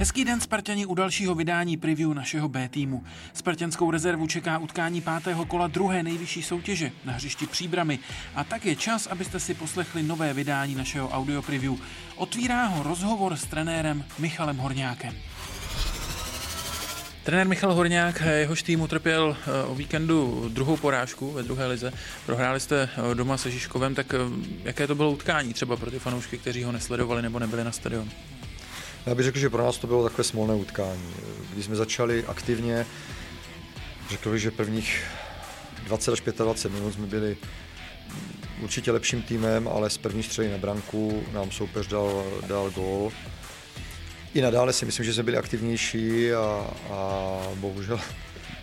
Hezký den Spartani u dalšího vydání preview našeho B týmu. Spartanskou rezervu čeká utkání pátého kola druhé nejvyšší soutěže na hřišti Příbramy a tak je čas, abyste si poslechli nové vydání našeho audio preview. Otvírá ho rozhovor s trenérem Michalem Horňákem. Trenér Michal Horňák, jehož tým utrpěl eh, o víkendu druhou porážku ve druhé lize. Prohráli jste eh, doma se Žižkovem, tak eh, jaké to bylo utkání třeba pro ty fanoušky, kteří ho nesledovali nebo nebyli na stadionu? Já bych řekl, že pro nás to bylo takové smolné utkání. Když jsme začali aktivně, řekl bych, že prvních 20 až 25 minut jsme byli určitě lepším týmem, ale z první střely na branku nám soupeř dal, dal gól. I nadále si myslím, že jsme byli aktivnější a, a bohužel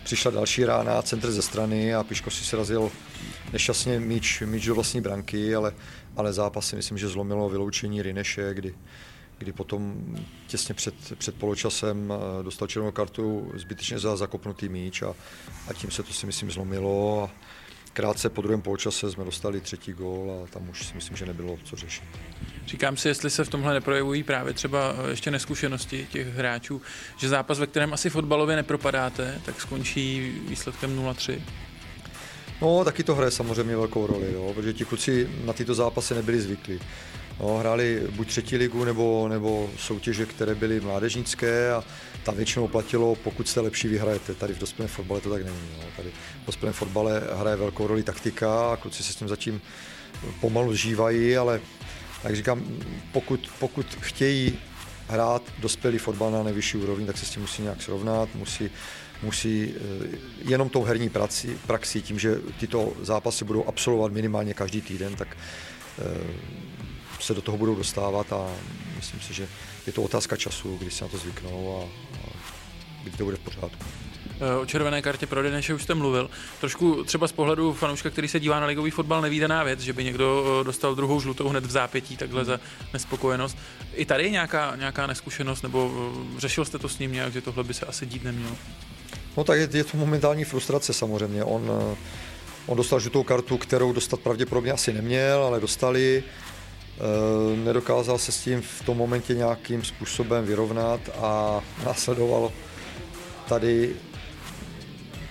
přišla další rána, centr ze strany a Piško si srazil nešťastně míč, míč do vlastní branky, ale, ale zápas si myslím, že zlomilo vyloučení Rineše, kdy kdy potom těsně před, před poločasem eh, dostal červenou kartu zbytečně za zakopnutý míč a, a tím se to si myslím zlomilo. A krátce po druhém poločase jsme dostali třetí gól a tam už si myslím, že nebylo co řešit. Říkám si, jestli se v tomhle neprojevují právě třeba eh, ještě neskušenosti těch hráčů, že zápas, ve kterém asi fotbalově nepropadáte, tak skončí výsledkem 0-3. No, taky to hraje samozřejmě velkou roli, jo, protože ti kluci na tyto zápasy nebyli zvyklí. No, hráli buď třetí ligu nebo, nebo soutěže, které byly mládežnické a tam většinou platilo, pokud jste lepší, vyhrajete. Tady v dospělém fotbale to tak není. No. Tady v dospělém fotbale hraje velkou roli taktika a kluci se s tím zatím pomalu zžívají, ale jak říkám, pokud, pokud chtějí hrát dospělý fotbal na nejvyšší úrovni, tak se s tím musí nějak srovnat, musí, musí eh, jenom tou herní praxi, praxi, tím, že tyto zápasy budou absolvovat minimálně každý týden, tak eh, se do toho budou dostávat a myslím si, že je to otázka času, kdy se na to zvyknou a, a kdy to bude v pořádku. O červené kartě pro Deneše už jste mluvil. Trošku třeba z pohledu fanouška, který se dívá na ligový fotbal, nevídaná věc, že by někdo dostal druhou žlutou hned v zápětí takhle za nespokojenost. I tady je nějaká, nějaká neskušenost, nebo řešil jste to s ním nějak, že tohle by se asi dít nemělo? No tak je, je to momentální frustrace samozřejmě. On, on dostal žlutou kartu, kterou dostat pravděpodobně asi neměl, ale dostali. Eh, nedokázal se s tím v tom momentě nějakým způsobem vyrovnat a následoval tady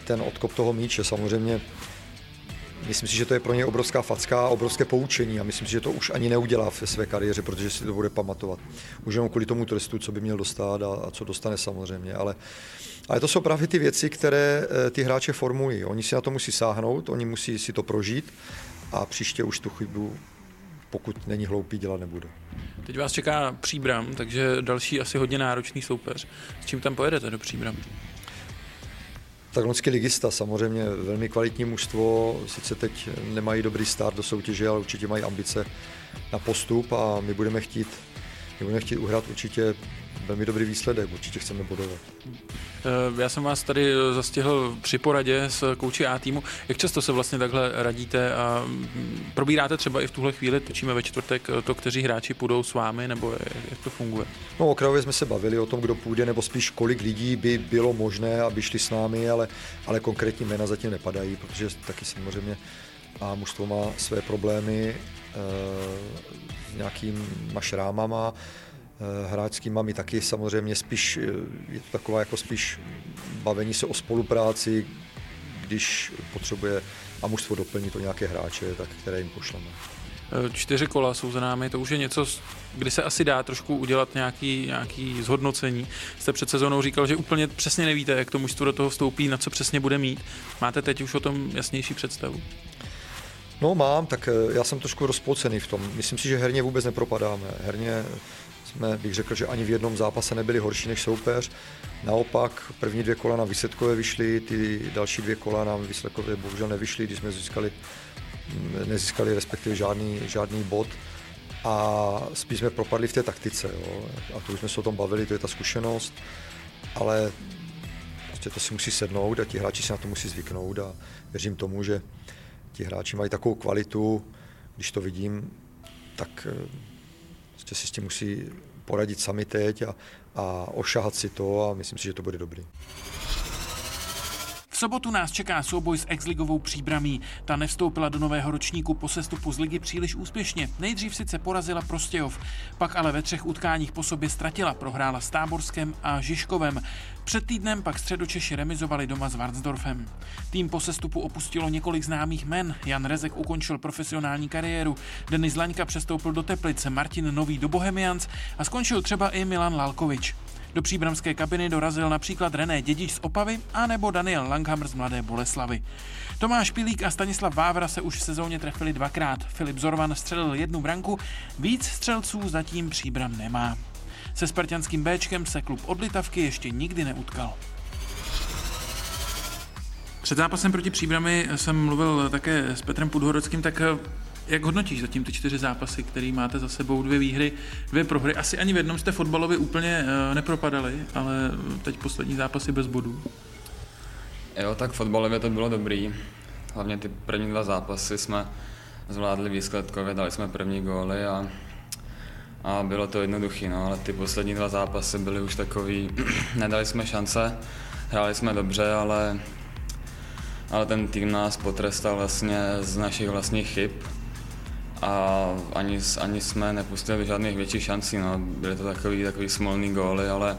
ten odkop toho míče. Samozřejmě myslím si, že to je pro ně obrovská facka, obrovské poučení a myslím si, že to už ani neudělá v své kariéře, protože si to bude pamatovat. Už jenom kvůli tomu trestu, co by měl dostat a, a co dostane samozřejmě. Ale, ale to jsou právě ty věci, které eh, ty hráče formují. Oni si na to musí sáhnout, oni musí si to prožít a příště už tu chybu pokud není hloupý, dělat nebude. Teď vás čeká Příbram, takže další asi hodně náročný soupeř. S čím tam pojedete do Příbram? Tak loňský ligista, samozřejmě velmi kvalitní mužstvo, sice teď nemají dobrý start do soutěže, ale určitě mají ambice na postup a my budeme chtít, my budeme chtít uhrát určitě velmi dobrý výsledek, určitě chceme bodovat. Eh, já jsem vás tady zastihl při poradě s kouči A týmu. Jak často se vlastně takhle radíte a mm, probíráte třeba i v tuhle chvíli, točíme ve čtvrtek, to, kteří hráči půjdou s vámi, nebo jak to funguje? No, okrajově jsme se bavili o tom, kdo půjde, nebo spíš kolik lidí by bylo možné, aby šli s námi, ale, ale konkrétní jména zatím nepadají, protože taky samozřejmě a mužstvo má své problémy e, s nějakýma šrámama, Eh, hráčskýma my taky samozřejmě spíš, eh, je to taková jako spíš bavení se o spolupráci, když potřebuje a mužstvo doplnit to nějaké hráče, tak které jim pošleme. Eh, čtyři kola jsou za námi, to už je něco, kdy se asi dá trošku udělat nějaký, nějaký zhodnocení. Jste před sezónou říkal, že úplně přesně nevíte, jak to mužstvo do toho vstoupí, na co přesně bude mít. Máte teď už o tom jasnější představu? No mám, tak já jsem trošku rozpocený v tom. Myslím si, že herně vůbec nepropadáme. Herně jsme, bych řekl, že ani v jednom zápase nebyli horší než soupeř. Naopak první dvě kola na výsledkové vyšly, ty další dvě kola nám výsledkové bohužel nevyšly, když jsme získali, nezískali respektive žádný, žádný bod a spíš jsme propadli v té taktice. Jo. A to už jsme se o tom bavili, to je ta zkušenost, ale prostě to si musí sednout a ti hráči si na to musí zvyknout a věřím tomu, že ti hráči mají takovou kvalitu, když to vidím, tak Prostě si s tím musí poradit sami teď a, a ošahat si to a myslím si, že to bude dobrý. V sobotu nás čeká souboj s exligovou příbramí. Ta nevstoupila do nového ročníku po sestupu z ligy příliš úspěšně. Nejdřív sice porazila Prostějov, pak ale ve třech utkáních po sobě ztratila, prohrála s Táborskem a Žižkovem. Před týdnem pak středočeši remizovali doma s Varnsdorfem. Tým po sestupu opustilo několik známých men. Jan Rezek ukončil profesionální kariéru, Denis Laňka přestoupil do Teplice, Martin Nový do Bohemians a skončil třeba i Milan Lalkovič. Do příbramské kabiny dorazil například René Dědič z Opavy a nebo Daniel Langhammer z Mladé Boleslavy. Tomáš Pilík a Stanislav Vávra se už v sezóně trefili dvakrát. Filip Zorvan střelil jednu branku, víc střelců zatím příbram nemá. Se spartianským Bčkem se klub od Litavky ještě nikdy neutkal. Před zápasem proti Příbrami jsem mluvil také s Petrem Pudhorockým, tak jak hodnotíš zatím ty čtyři zápasy, které máte za sebou, dvě výhry, dvě prohry? Asi ani v jednom jste fotbalově úplně uh, nepropadali, ale teď poslední zápasy bez bodů. Jo, tak fotbalově to bylo dobrý. Hlavně ty první dva zápasy jsme zvládli výsledkově, dali jsme první góly a, a bylo to jednoduché, no, ale ty poslední dva zápasy byly už takový, nedali jsme šance, hráli jsme dobře, ale, ale ten tým nás potrestal vlastně z našich vlastních chyb a ani, ani jsme nepustili žádných větších šancí. No. Byly to takový, takový smolný góly, ale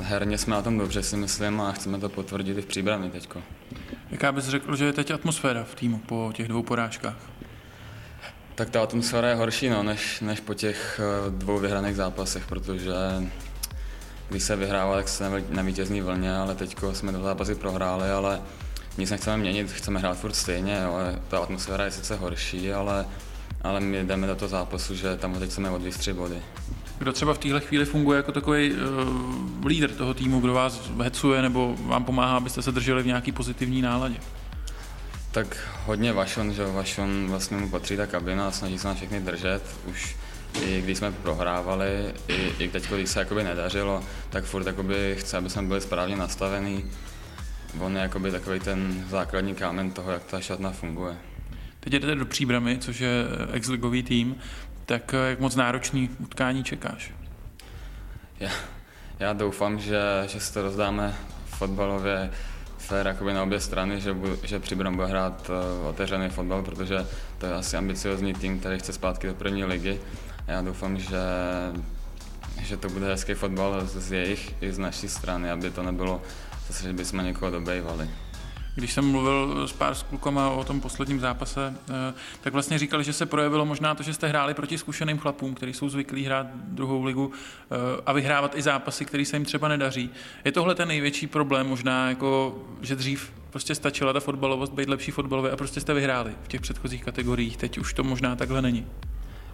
herně jsme na tom dobře si myslím a chceme to potvrdit i v příbrami teďko. Jaká bys řekl, že je teď atmosféra v týmu po těch dvou porážkách? Tak ta atmosféra je horší no, než, než po těch eh, dvou vyhraných zápasech, protože když se vyhrává, tak se na vítězní vlně, ale teď jsme dva zápasy prohráli, ale nic nechceme měnit, chceme hrát furt stejně, ale ta atmosféra je sice horší, ale, ale my jdeme do toho zápasu, že tam teď chceme odvíct tři body. Kdo třeba v téhle chvíli funguje jako takový uh, lídr toho týmu, kdo vás hecuje nebo vám pomáhá, abyste se drželi v nějaký pozitivní náladě? Tak hodně Vašon, že Vašon vlastně mu patří ta kabina a snaží se nás všechny držet. Už i když jsme prohrávali, i, i teď, když se jakoby nedařilo, tak furt jakoby chce, aby jsme byli správně nastavení on je jakoby takový ten základní kámen toho, jak ta šatna funguje. Teď jdete do Příbramy, což je exligový tým, tak jak moc náročný utkání čekáš? Já, já doufám, že, že se to rozdáme fotbalově fér jakoby na obě strany, že, bu, že Příbram bude hrát uh, otevřený fotbal, protože to je asi ambiciozní tým, který chce zpátky do první ligy. A já doufám, že, že to bude hezký fotbal z jejich i z naší strany, aby to nebylo zase, že bychom někoho dobejvali. Když jsem mluvil s pár s klukama o tom posledním zápase, eh, tak vlastně říkali, že se projevilo možná to, že jste hráli proti zkušeným chlapům, kteří jsou zvyklí hrát druhou ligu eh, a vyhrávat i zápasy, které se jim třeba nedaří. Je tohle ten největší problém možná, jako, že dřív prostě stačila ta fotbalovost být lepší fotbalově a prostě jste vyhráli v těch předchozích kategoriích. Teď už to možná takhle není.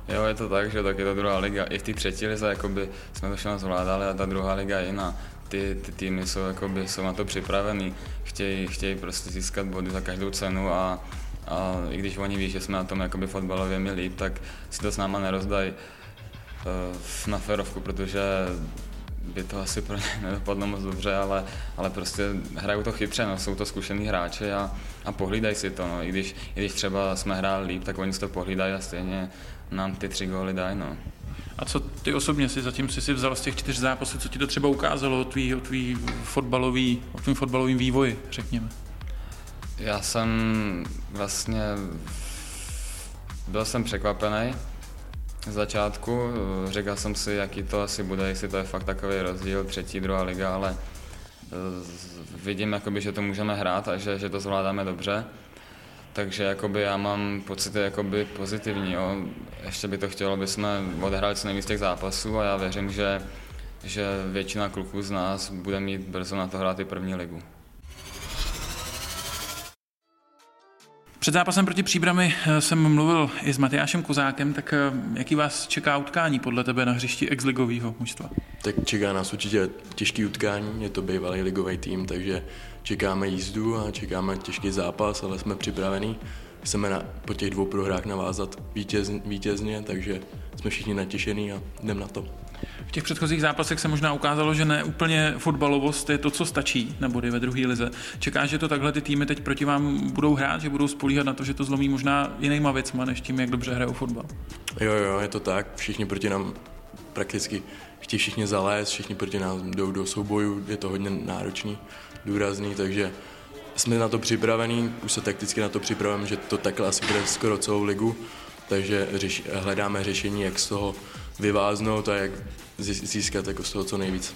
Jo, je to tak, že tak je to druhá liga. I v té třetí lize jakoby, jsme to všechno zvládali a ta druhá liga je jiná ty, ty týmy jsou, jakoby, jsou na to připravený, chtějí, chtějí prostě získat body za každou cenu a, a i když oni ví, že jsme na tom jakoby fotbalově mi líp, tak si to s náma nerozdají uh, na ferovku, protože by to asi pro ně nedopadlo moc dobře, ale, ale prostě hrajou to chytře, no, jsou to zkušený hráči a, a pohlídají si to. No. I, když, I když třeba jsme hráli líp, tak oni si to pohlídají a stejně nám ty tři góly dají. No. A co ty osobně si zatím si, si vzal z těch čtyř zápasů, co ti to třeba ukázalo o tvý, o tvý fotbalový, o tvým fotbalovým vývoji, řekněme? Já jsem vlastně byl jsem překvapený z začátku. Řekl jsem si, jaký to asi bude, jestli to je fakt takový rozdíl, třetí, druhá liga, ale vidím, jakoby, že to můžeme hrát a že, že to zvládáme dobře. Takže jakoby já mám pocity jakoby pozitivní. Jo. Ještě by to chtělo, aby jsme odehráli co nejvíc těch zápasů a já věřím, že, že většina kluků z nás bude mít brzo na to hrát i první ligu. Před zápasem proti Příbrami eh, jsem mluvil i s Matyášem Kozákem, tak eh, jaký vás čeká utkání podle tebe na hřišti exligového mužstva? Tak čeká nás určitě těžký utkání, je to bývalý ligový tým, takže čekáme jízdu a čekáme těžký zápas, ale jsme připravení. Chceme na, po těch dvou prohrách navázat vítěz, vítězně, takže jsme všichni natěšení a jdem na to. V těch předchozích zápasech se možná ukázalo, že ne úplně fotbalovost je to, co stačí na body ve druhé lize. Čekáš, že to takhle ty týmy teď proti vám budou hrát, že budou spolíhat na to, že to zlomí možná jinýma věcma, než tím, jak dobře hrajou fotbal? Jo, jo, je to tak. Všichni proti nám prakticky chtějí všichni zalézt, všichni proti nám jdou do soubojů, je to hodně náročný, důrazný, takže jsme na to připravení, už se takticky na to připravujeme, že to takhle asi bude skoro celou ligu, takže řeš, hledáme řešení, jak z toho vyváznout a jak získat jako z toho co nejvíc.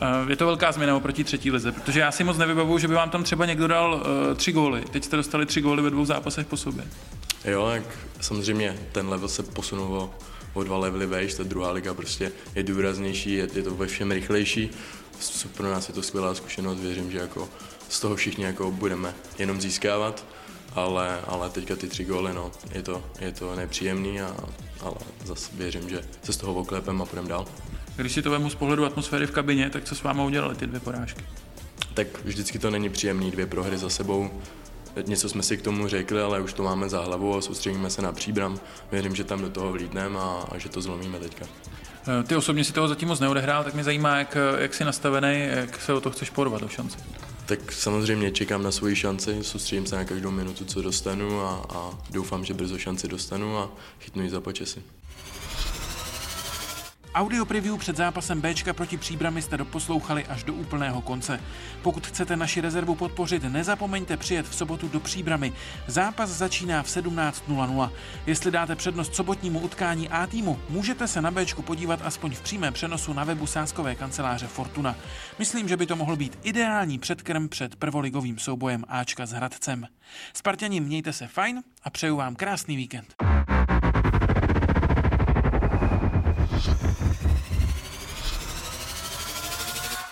Eh, je to velká změna oproti třetí lize, protože já si moc nevybavuju, že by vám tam třeba někdo dal uh, tři góly. Teď jste dostali tři góly ve dvou zápasech po sobě. Jo, tak samozřejmě ten level se posunul o, o dva levely vejš, ta druhá liga prostě je důraznější, je, je to ve všem rychlejší. Pro nás je to skvělá zkušenost, věřím, že jako z toho všichni jako budeme jenom získávat, ale, ale teďka ty tři góly, no, je to, je to nepříjemný, a, ale zase věřím, že se z toho oklepem a půjdeme dál. Když si to vemu z pohledu atmosféry v kabině, tak co s váma udělali ty dvě porážky? Tak vždycky to není příjemný, dvě prohry za sebou. Něco jsme si k tomu řekli, ale už to máme za hlavou a soustředíme se na příbram. Věřím, že tam do toho vlídneme a, a že to zlomíme teďka. Eh, ty osobně si toho zatím moc neodehrál, tak mě zajímá, jak, jak jsi nastavený, jak se o to chceš porovat o šanci. Tak samozřejmě čekám na svoji šanci, soustředím se na každou minutu, co dostanu a, a doufám, že brzo šanci dostanu a chytnu ji za počasí. Audio preview před zápasem Bčka proti Příbrami jste doposlouchali až do úplného konce. Pokud chcete naši rezervu podpořit, nezapomeňte přijet v sobotu do Příbramy. Zápas začíná v 17.00. Jestli dáte přednost sobotnímu utkání A týmu, můžete se na Bčku podívat aspoň v přímém přenosu na webu sáskové kanceláře Fortuna. Myslím, že by to mohl být ideální předkrm před prvoligovým soubojem Ačka s Hradcem. Spartani, mějte se fajn a přeju vám krásný víkend.